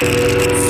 Música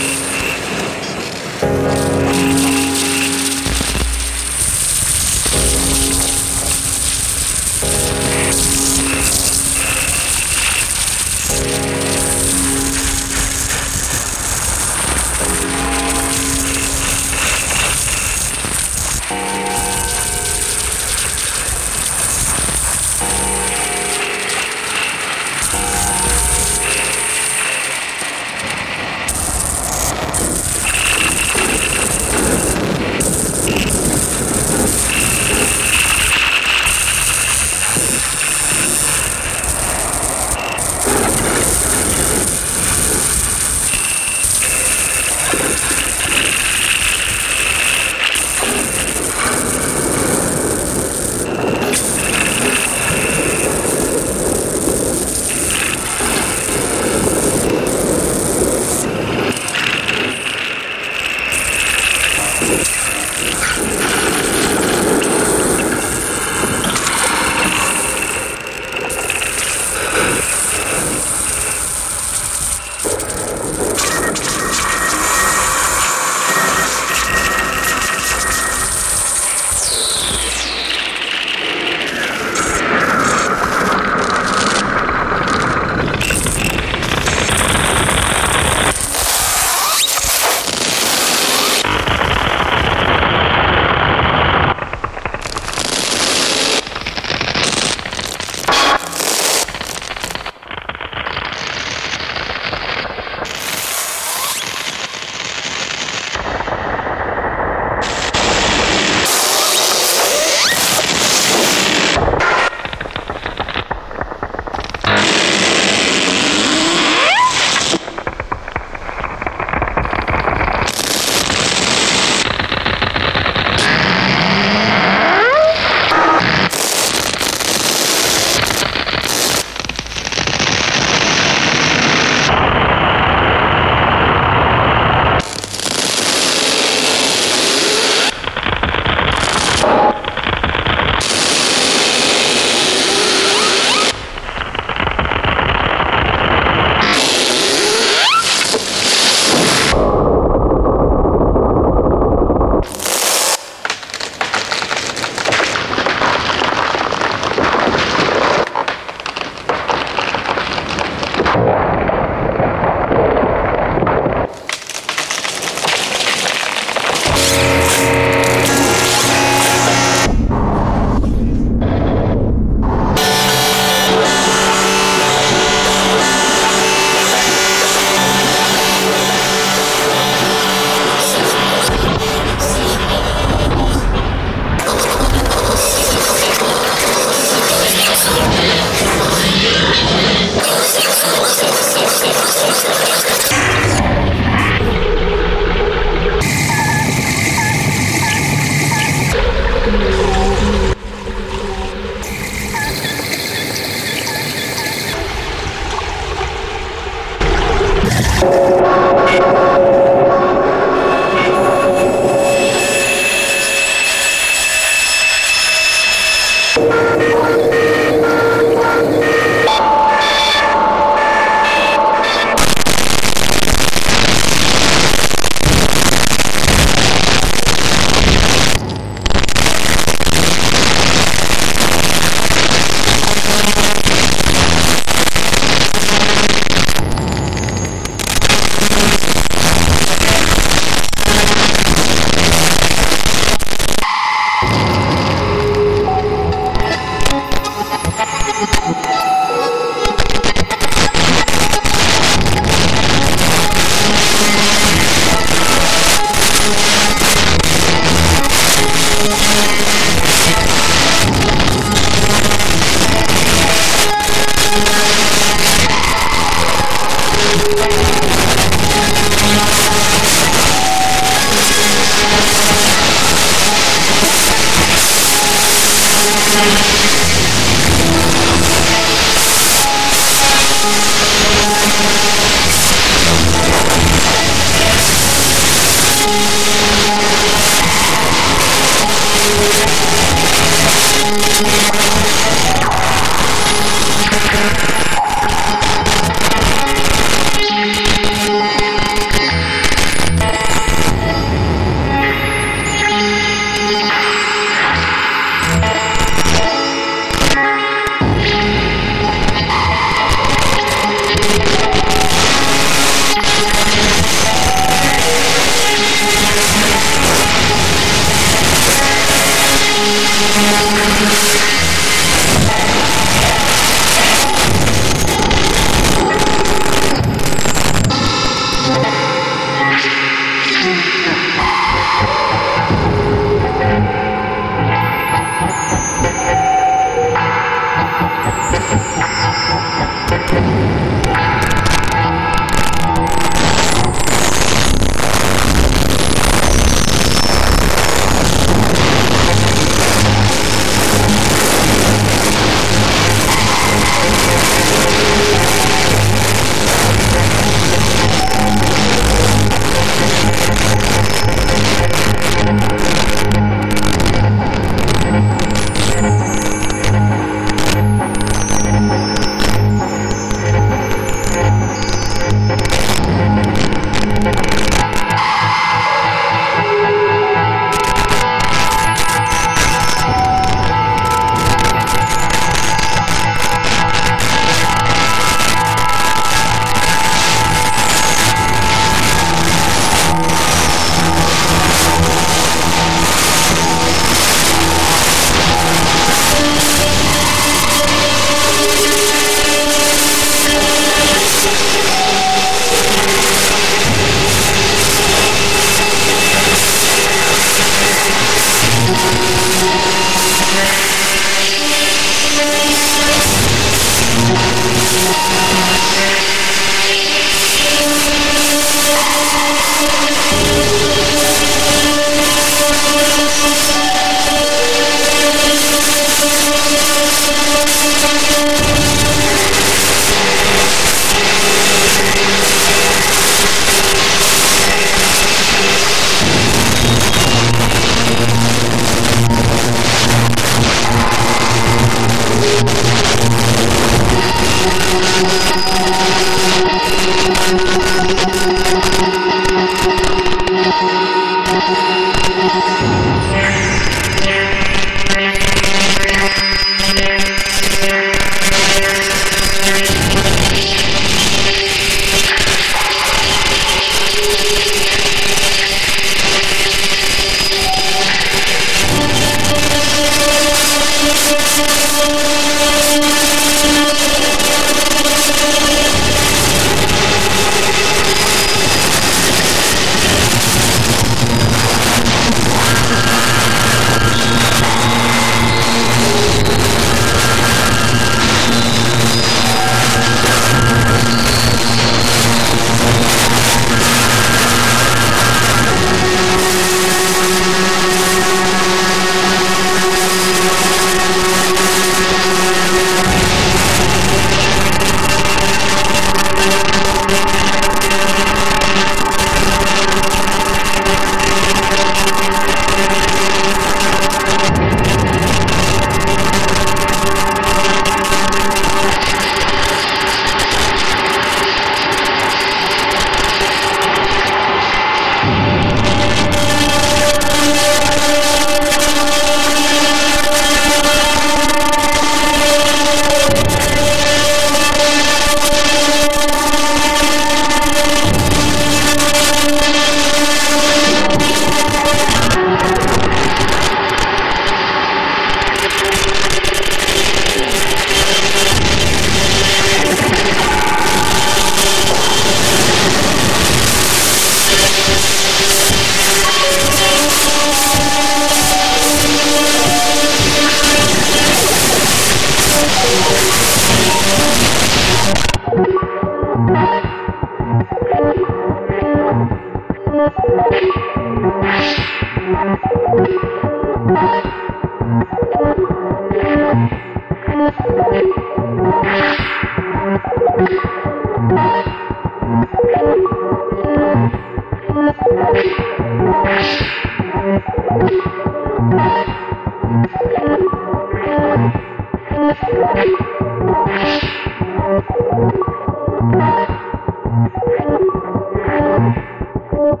Thank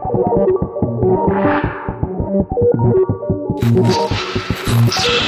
you.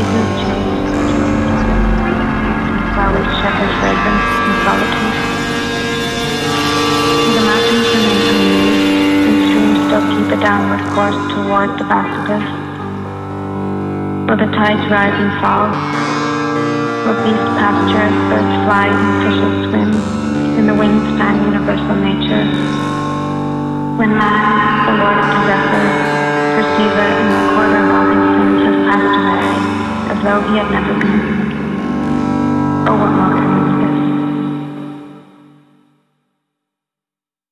fragrant trees. The mountains and streams still keep a downward course toward the where the tides rise and fall, where beasts pasture, birds fly, and fishes swim, the universal nature. When man, the Lord of perceiver, and recorder of all these things has passed away as though he had never been.